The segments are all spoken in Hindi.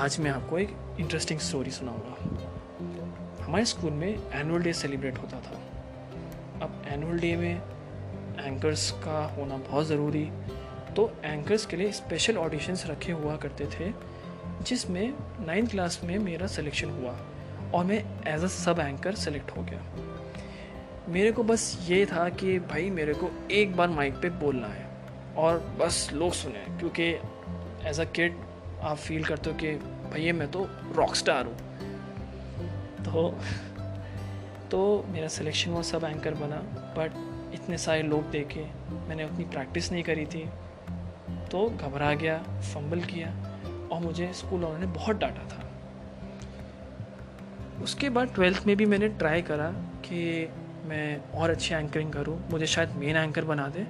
आज मैं आपको एक इंटरेस्टिंग स्टोरी सुनाऊँगा। हमारे स्कूल में एनुअल डे सेलिब्रेट होता था। अब एनुअल डे में एंकर्स का होना बहुत ज़रूरी। तो एंकर्स के लिए स्पेशल ऑडिशंस रखे हुआ करते थे, जिसमें नाइन्थ क्लास में मेरा सिलेक्शन हुआ और मैं एज अ सब एंकर सेलेक्ट हो गया। मेरे को बस ये था कि भाई मेरे को एक बार माइक पे बोलना है और बस लोग सुने, क्योंकि एज अ किड आप फील करते हो कि भैया मैं तो रॉक स्टार हूँ। तो तो मेरा सिलेक्शन वो सब एंकर बना बट इतने सारे लोग देखे, मैंने उतनी प्रैक्टिस नहीं करी थी। तो घबरा गया फंबल किया, और मुझे स्कूल वालों ने बहुत डांटा था। उसके बाद ट्वेल्थ में भी मैंने ट्राई करा कि मैं और अच्छी एंकरिंग करूँ। मुझे शायद मेन एंकर बना दे,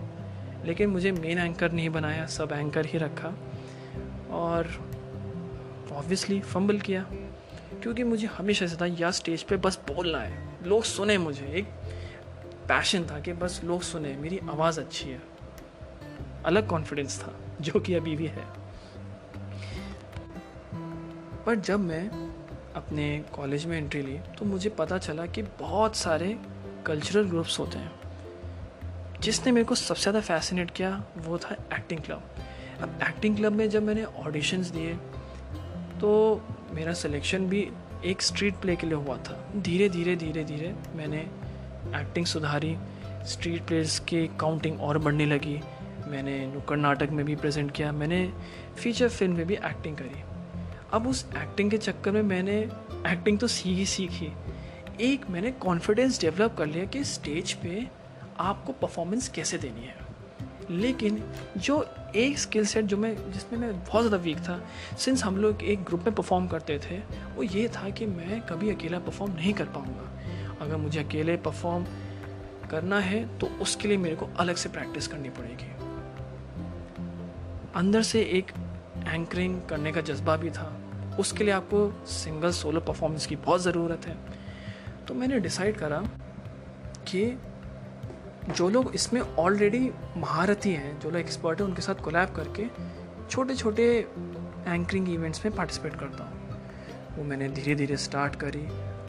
लेकिन मुझे मेन एंकर नहीं बनाया, सब एंकर ही रखा। और ऑब्वियसली फंबल किया, क्योंकि मुझे हमेशा से था या स्टेज पे बस बोलना है। लोग सुने मुझे, एक पैशन था कि बस लोग सुने, मेरी आवाज़ अच्छी है। अलग कॉन्फिडेंस था, जो कि अभी भी है। पर जब मैं अपने कॉलेज में एंट्री ली तो मुझे पता चला कि बहुत सारे कल्चरल ग्रुप्स होते हैं। जिसने मेरे को सबसे ज़्यादा फैसिनेट किया, वो था एक्टिंग क्लब अब एक्टिंग क्लब में जब मैंने ऑडिशंस दिए तो मेरा सिलेक्शन भी एक स्ट्रीट प्ले के लिए हुआ था। धीरे धीरे धीरे धीरे मैंने एक्टिंग सुधारी स्ट्रीट प्लेस की काउंटिंग और बढ़ने लगी। मैंने नुक्कड़ नाटक में भी प्रेजेंट किया। मैंने फीचर फ़िल्म में भी एक्टिंग करी। अब उस एक्टिंग के चक्कर में मैंने एक्टिंग तो सीखी सीखी। एक मैंने कॉन्फिडेंस डेवलप कर लिया कि स्टेज पे आपको परफॉर्मेंस कैसे देनी है। लेकिन जो एक स्किल सेट जो मैं जिसमें मैं बहुत ज़्यादा वीक था सिंस हम लोग एक ग्रुप में परफॉर्म करते थे, वो ये था कि मैं कभी अकेला परफॉर्म नहीं कर पाऊँगा। अगर मुझे अकेले परफॉर्म करना है तो उसके लिए मेरे को अलग से प्रैक्टिस करनी पड़ेगी। अंदर से एक एंकरिंग करने का जज्बा भी था। उसके लिए आपको सिंगल सोलो परफॉर्मेंस की बहुत ज़रूरत है। तो मैंने डिसाइड करा कि जो लोग इसमें ऑलरेडी महारथी हैं, जो लोग एक्सपर्ट हैं, उनके साथ कोलैब करके छोटे छोटे एंकरिंग इवेंट्स में पार्टिसिपेट करता हूँ। वो मैंने धीरे धीरे स्टार्ट करी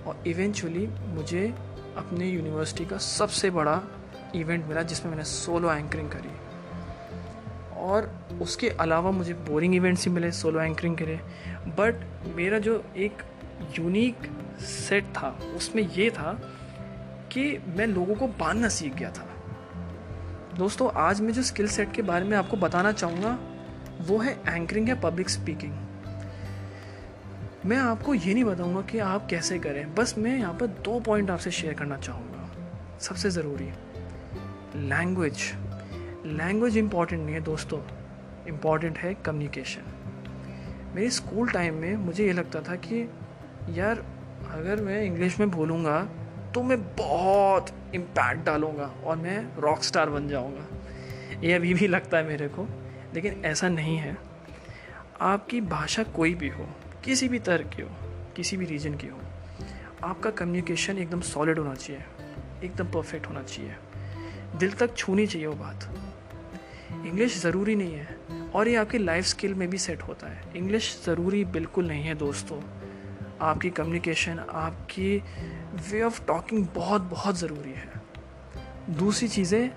और इवेंचुअली मुझे अपने यूनिवर्सिटी का सबसे बड़ा इवेंट मिला, जिसमें मैंने सोलो एंकरिंग करी। और उसके अलावा मुझे बोरिंग इवेंट्स ही मिले सोलो एंकरिंग के लिए। बट मेरा जो एक यूनिक सेट था, उसमें ये था कि मैं लोगों को बांधना सीख गया था। दोस्तों, आज मैं जो स्किल सेट के बारे में आपको बताना चाहूँगा, वो है एंकरिंग या पब्लिक स्पीकिंग मैं आपको ये नहीं बताऊँगा कि आप कैसे करें, बस मैं यहाँ पर दो पॉइंट आपसे शेयर करना चाहूँगा। सबसे ज़रूरी लैंग्वेज लैंग्वेज इंपॉर्टेंट नहीं है दोस्तों इंपॉर्टेंट है कम्युनिकेशन मेरे स्कूल टाइम में मुझे ये लगता था कि, यार, अगर मैं इंग्लिश में बोलूँगा तो मैं बहुत इम्पैक्ट डालूँगा और मैं रॉक स्टार बन जाऊँगा। ये अभी भी लगता है मेरे को, लेकिन ऐसा नहीं है। आपकी भाषा कोई भी हो, किसी भी तरह की हो, किसी भी रीजन की हो, आपका कम्युनिकेशन एकदम सॉलिड होना चाहिए, एकदम परफेक्ट होना चाहिए। दिल तक छूनी चाहिए वो बात। इंग्लिश ज़रूरी नहीं है, और ये आपकी लाइफ स्किल में भी सेट होता है। इंग्लिश ज़रूरी बिल्कुल नहीं है, दोस्तों। आपकी कम्युनिकेशन आपकी वे ऑफ़ टॉकिंग बहुत बहुत ज़रूरी है। दूसरी चीज़ें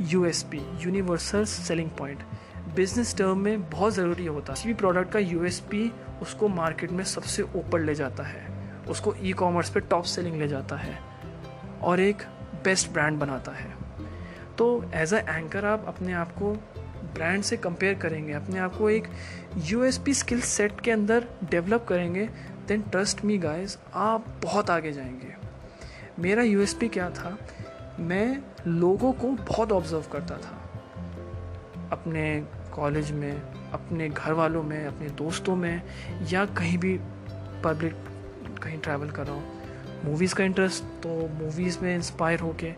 U S P universal selling point business term में बहुत ज़रूरी होता है। किसी भी प्रोडक्ट का यू एस पी उसको मार्केट में सबसे ऊपर ले जाता है। उसको ई कॉमर्स पे टॉप सेलिंग ले जाता है। और एक बेस्ट ब्रांड बनाता है। तो एज अ एंकर आप अपने आप को ब्रांड से कंपेयर करेंगे, अपने आप को एक U S P skill set के अंदर डेवलप करेंगे देन ट्रस्ट मी गाइस आप बहुत आगे जाएँगे। मेरा यूएसपी क्या था? मैं लोगों को बहुत ऑब्ज़र्व करता था। अपने कॉलेज में, अपने घर वालों में, अपने दोस्तों में, या कहीं भी पब्लिक कहीं ट्रैवल कर रहा हूँ। मूवीज़ का इंटरेस्ट तो मूवीज़ में इंस्पायर होके,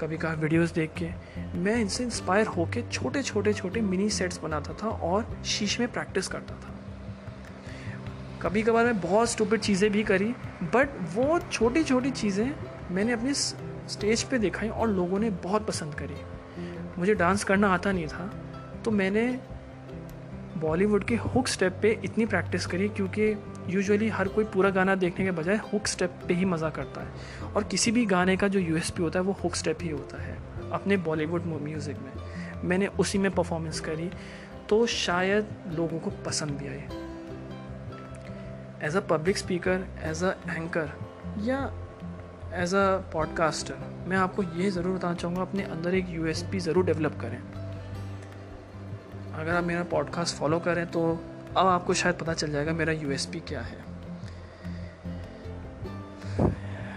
कभी कभी वीडियोस देख के, मैं इनसे इंस्पायर होके छोटे छोटे छोटे मिनी सेट्स बनाता था और शीश में प्रैक्टिस करता था। कभी कभार मैं बहुत स्टूपिड चीज़ें भी करी बट वो छोटी छोटी चीज़ें मैंने अपनी स्टेज पे दिखाई और लोगों ने बहुत पसंद करी। मुझे डांस करना आता नहीं था तो मैंने बॉलीवुड के हुक स्टेप पे इतनी प्रैक्टिस करी क्योंकि यूजुअली हर कोई पूरा गाना देखने के बजाय हुक स्टेप पे ही मज़ा करता है। और किसी भी गाने का जो यूएसपी होता है, वो हुक स्टेप ही होता है, अपने बॉलीवुड म्यूज़िक में। मैंने उसी में परफॉर्मेंस करी तो शायद लोगों को पसंद भी आए as a public speaker as a anchor या एज अ पॉडकास्टर मैं आपको ये ज़रूर बताना चाहूँगा, अपने अंदर एक यूएसपी ज़रूर डेवलप करें। अगर आप मेरा पॉडकास्ट फॉलो करें तो अब आपको शायद पता चल जाएगा मेरा यूएसपी क्या है।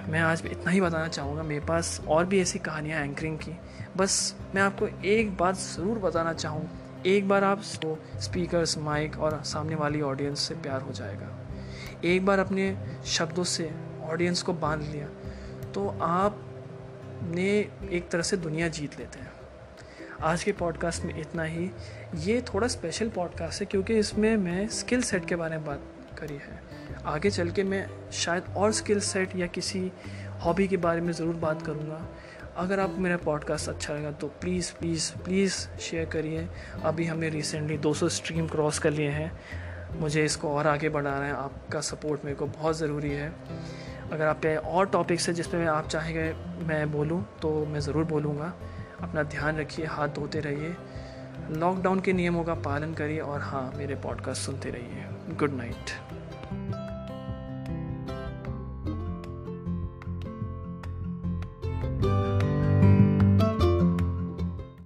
मैं आज इतना ही बताना चाहूँगा, मेरे पास और भी ऐसी कहानियाँ एंकरिंग की। बस मैं आपको एक बात ज़रूर बताना चाहूँ, एक बार आप स्पीकर्स माइक और सामने वाली ऑडियंस से प्यार हो जाएगा। एक बार अपने शब्दों से ऑडियंस को बाँध लिया तो आप ने एक तरह से दुनिया जीत लेते हैं। आज के पॉडकास्ट में इतना ही। ये थोड़ा स्पेशल पॉडकास्ट है, क्योंकि इसमें मैं स्किल सेट के बारे में बात करी है। आगे चल के मैं शायद और स्किल सेट या किसी हॉबी के बारे में ज़रूर बात करूँगा। अगर आप मेरा पॉडकास्ट अच्छा लगा तो प्लीज़ प्लीज़ प्लीज़ शेयर करिए। अभी हमने रिसेंटली 200 स्ट्रीम क्रॉस कर लिए हैं। मुझे इसको और आगे बढ़ाना है, आपका सपोर्ट मेरे को बहुत ज़रूरी है। अगर आप पे और टॉपिक्स है जिसमें आप चाहेंगे मैं बोलूँ तो मैं ज़रूर बोलूँगा। अपना ध्यान रखिए, हाथ धोते रहिए। लॉकडाउन के नियमों का पालन करिए और हाँ मेरे पॉडकास्ट सुनते रहिए। Good night